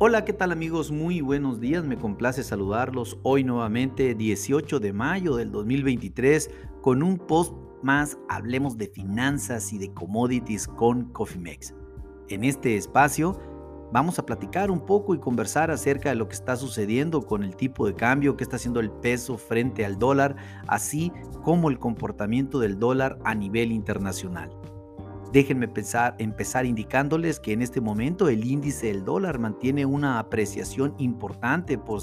Hola, ¿qué tal amigos? Muy buenos días, me complace saludarlos hoy nuevamente 18 de mayo del 2023 con un post más Hablemos de finanzas y de commodities con CoffeeMex. En este espacio vamos a platicar un poco y conversar acerca de lo que está sucediendo con el tipo de cambio, que está haciendo el peso frente al dólar, así como el comportamiento del dólar a nivel internacional. Déjenme empezar, indicándoles que en este momento el índice del dólar mantiene una apreciación importante por,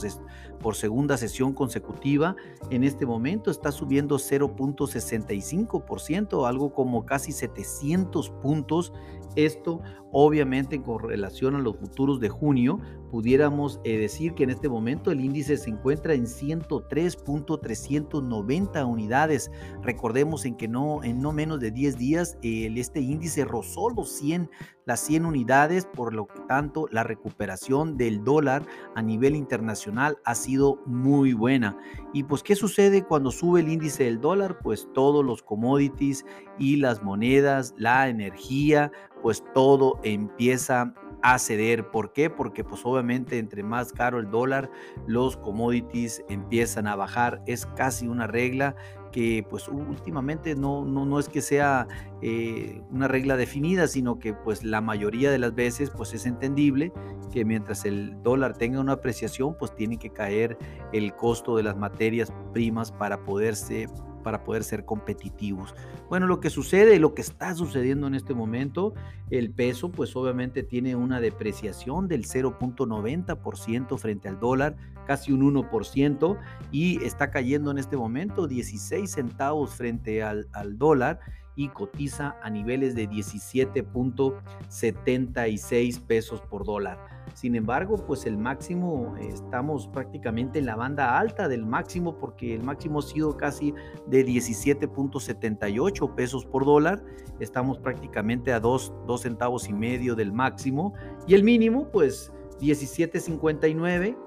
por segunda sesión consecutiva. En este momento está subiendo 0.65%, algo como casi 700 puntos. Esto obviamente con relación a los futuros de junio, pudiéramos eh, decir que en este momento el índice se encuentra en 103.390 unidades. Recordemos en que no, en no menos de 10 días este índice rozó los 100, las 100 unidades, por lo tanto la recuperación del dólar a nivel internacional ha sido muy buena. Y pues, ¿qué sucede cuando sube el índice del dólar? Pues todos los commodities y las monedas, la energía, pues todo empieza a ceder. ¿Por qué? Porque pues obviamente entre más caro el dólar, los commodities empiezan a bajar. Es casi una regla que pues últimamente no, no, no es que sea eh, una regla definida, sino que pues la mayoría de las veces pues es entendible que mientras el dólar tenga una apreciación pues tiene que caer el costo de las materias primas para poderse para poder ser competitivos. Bueno, lo que sucede, lo que está sucediendo en este momento, el peso pues obviamente tiene una depreciación del 0.90% frente al dólar, casi un 1%, y está cayendo en este momento 16 centavos frente al, al dólar y cotiza a niveles de 17.76 pesos por dólar. Sin embargo, pues el máximo, estamos prácticamente en la banda alta del máximo porque el máximo ha sido casi de 17.78 pesos por dólar. Estamos prácticamente a 2, centavos y medio del máximo. Y el mínimo, pues 17.59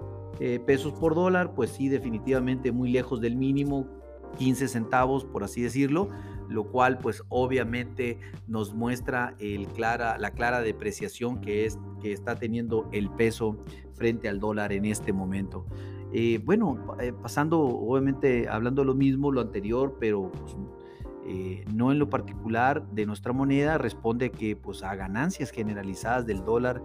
eh, pesos por dólar, pues sí, definitivamente muy lejos del mínimo, 15 centavos, por así decirlo lo cual pues obviamente nos muestra el clara, la clara depreciación que, es, que está teniendo el peso frente al dólar en este momento. Eh, bueno, eh, pasando obviamente hablando de lo mismo, lo anterior, pero pues, eh, no en lo particular de nuestra moneda, responde que pues a ganancias generalizadas del dólar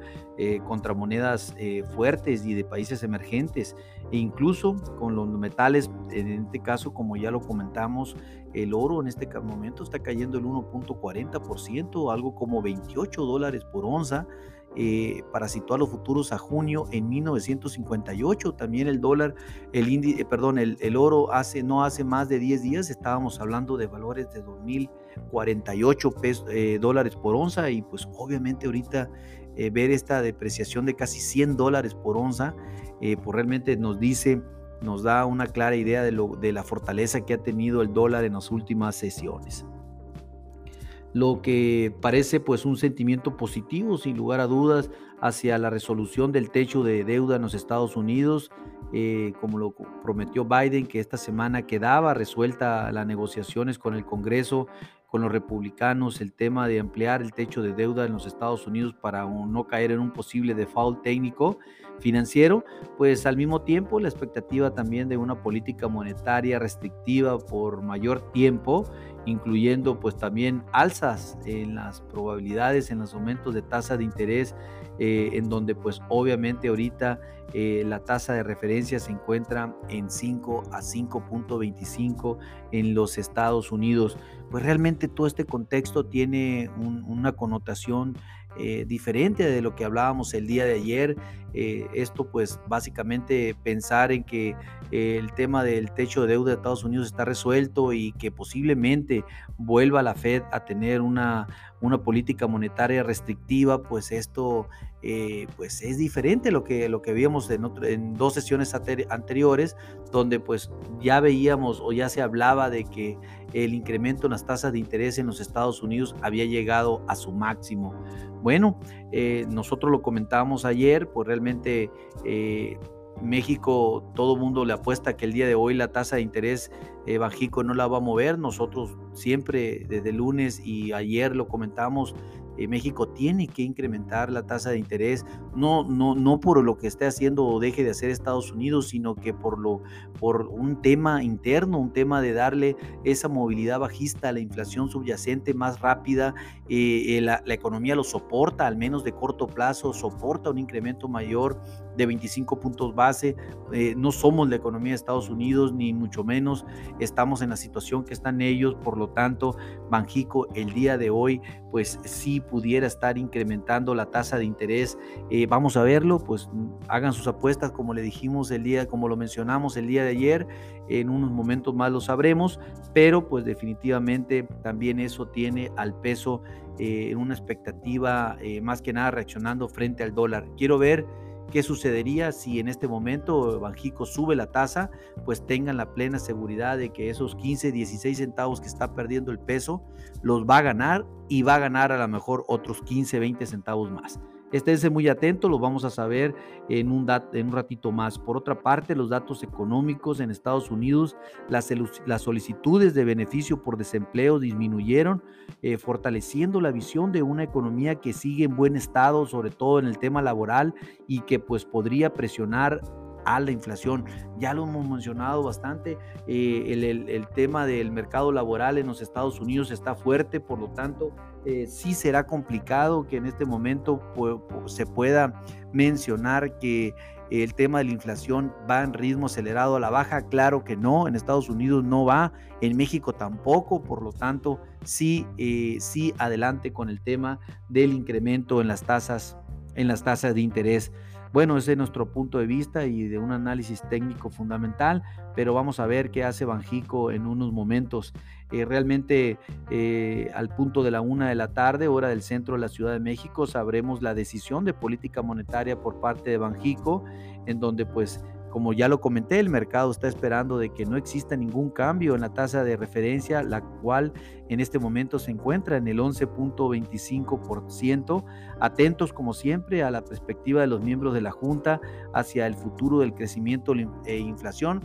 contra monedas fuertes y de países emergentes e incluso con los metales, en este caso como ya lo comentamos, el oro en este momento está cayendo el 1.40%, algo como 28 dólares por onza. Eh, para situar los futuros a junio en 1958. También el dólar, el índice, eh, perdón, el, oro hace no hace más de 10 días estábamos hablando de valores de 2048 pesos, eh, dólares por onza y pues obviamente ahorita ver esta depreciación de casi 100 dólares por onza, pues realmente nos dice nos da una clara idea de, lo, de la fortaleza que ha tenido el dólar en las últimas sesiones. Lo que parece pues un sentimiento positivo, sin lugar a dudas, hacia la resolución del techo de deuda en los Estados Unidos, eh, como lo prometió Biden, que esta semana quedaba resuelta las negociaciones con el Congreso, con los republicanos, el tema de ampliar el techo de deuda en los Estados Unidos para no caer en un posible default técnico financiero, pues al mismo tiempo la expectativa también de una política monetaria restrictiva por mayor tiempo, incluyendo pues también alzas en las probabilidades, en los aumentos de tasa de interés, eh, en donde pues obviamente ahorita eh, la tasa de referencia se encuentra en 5 a 5.25 en los Estados Unidos. Pues realmente todo este contexto tiene una connotación eh, diferente de lo que hablábamos el día de ayer. Eh, esto pues básicamente pensar en que eh, el tema del techo de deuda de Estados Unidos está resuelto y que posiblemente vuelva la Fed a tener una, una política monetaria restrictiva, pues esto pues es diferente lo que, lo que vimos en, en dos sesiones anteriores, donde pues ya veíamos o ya se hablaba de que el incremento en las tasas de interés en los Estados Unidos había llegado a su máximo. Bueno, eh, nosotros lo comentábamos ayer, pues realmente eh, México, todo mundo le apuesta que el día de hoy la tasa de interés eh, no la va a mover. Nosotros siempre desde el lunes y ayer lo comentamos, eh, México tiene que incrementar la tasa de interés, no, no, no por lo que esté haciendo o deje de hacer Estados Unidos, sino que por, lo, por un tema interno, un tema de darle esa movilidad bajista a la inflación subyacente más rápida. Eh, eh, la, economía lo soporta, al menos de corto plazo, soporta un incremento mayor de 25 puntos base. no somos la economía de Estados Unidos, ni mucho menos. Estamos en la situación que están ellos, por lo tanto, Banjico el día de hoy, pues sí pudiera estar incrementando la tasa de interés. Eh, vamos a verlo, pues hagan sus apuestas como le dijimos el día, como lo mencionamos el día de ayer, en unos momentos más lo sabremos, pero pues definitivamente también eso tiene al peso eh, en una expectativa eh, más que nada reaccionando frente al dólar. Quiero ver ¿Qué sucedería si en este momento Banjico sube la tasa? Pues tengan la plena seguridad de que esos 15, 16 centavos que está perdiendo el peso los va a ganar y va a ganar a lo mejor otros 15, 20 centavos más. Esténse muy atentos, lo vamos a saber en un, ratito más. Por otra parte, los datos económicos en Estados Unidos, las, solicitudes de beneficio por desempleo disminuyeron, eh, fortaleciendo la visión de una economía que sigue en buen estado, sobre todo en el tema laboral, y que pues podría presionar a la inflación. Ya lo hemos mencionado bastante, eh, el, tema del mercado laboral en los Estados Unidos está fuerte, por lo tanto, eh, sí será complicado que en este momento se pueda mencionar que el tema de la inflación va en ritmo acelerado a la baja. Claro que no, en Estados Unidos no va, en México tampoco, por lo tanto, sí, eh, sí adelante con el tema del incremento en las tasas, en las tasas de interés. Bueno, ese es nuestro punto de vista y de un análisis técnico fundamental, pero vamos a ver qué hace Banjico en unos momentos. Eh, realmente eh, al punto de la una de la tarde, hora del centro de la Ciudad de México, sabremos la decisión de política monetaria por parte de Banjico, en donde pues como ya lo comenté, el mercado está esperando de que no exista ningún cambio en la tasa de referencia, la cual en este momento se encuentra en el 11.25%. Atentos como siempre a la perspectiva de los miembros de la Junta hacia el futuro del crecimiento e inflación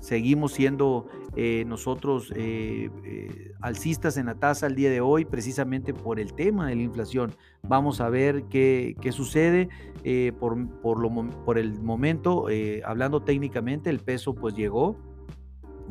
seguimos siendo eh, nosotros eh, eh, alcistas en la tasa el día de hoy precisamente por el tema de la inflación. Vamos a ver qué, qué sucede. por, por, lo, por el momento, hablando técnicamente, el peso pues llegó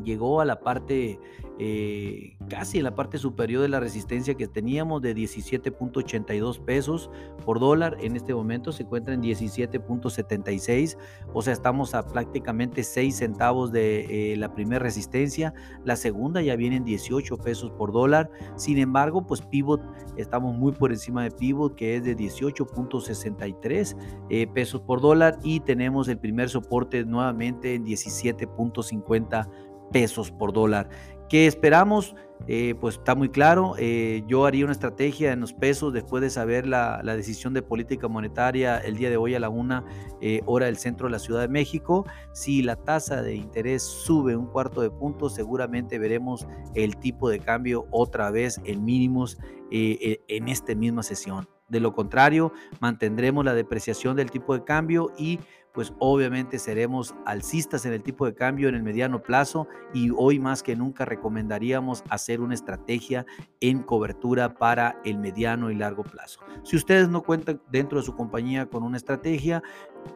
llegó a la parte, eh, casi en la parte superior de la resistencia que teníamos de 17.82 pesos por dólar. En este momento se encuentra en 17.76, o sea, estamos a prácticamente 6 centavos de eh, la primera resistencia. La segunda ya viene en 18 pesos por dólar. Sin embargo, pues Pivot, estamos muy por encima de Pivot, que es de 18.63 eh, pesos por dólar, y tenemos el primer soporte nuevamente en 17.50 pesos por dólar. ¿Qué esperamos? Eh, pues está muy claro. Eh, yo haría una estrategia en los pesos después de saber la, decisión de política monetaria el día de hoy a la una eh, hora del centro de la Ciudad de México. Si la tasa de interés sube un cuarto de punto, seguramente veremos el tipo de cambio otra vez en mínimos en esta misma sesión. De lo contrario, mantendremos la depreciación del tipo de cambio y pues obviamente seremos alcistas en el tipo de cambio en el mediano plazo y hoy más que nunca recomendaríamos hacer una estrategia en cobertura para el mediano y largo plazo. Si ustedes no cuentan dentro de su compañía con una estrategia,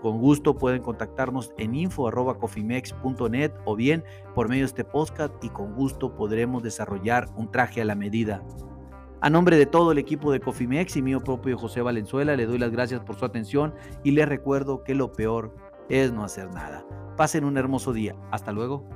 con gusto pueden contactarnos en info.cofimex.net o bien por medio de este podcast y con gusto podremos desarrollar un traje a la medida a nombre de todo el equipo de Cofimex y mío propio José Valenzuela, le doy las gracias por su atención y les recuerdo que lo peor es no hacer nada. Pasen un hermoso día. Hasta luego.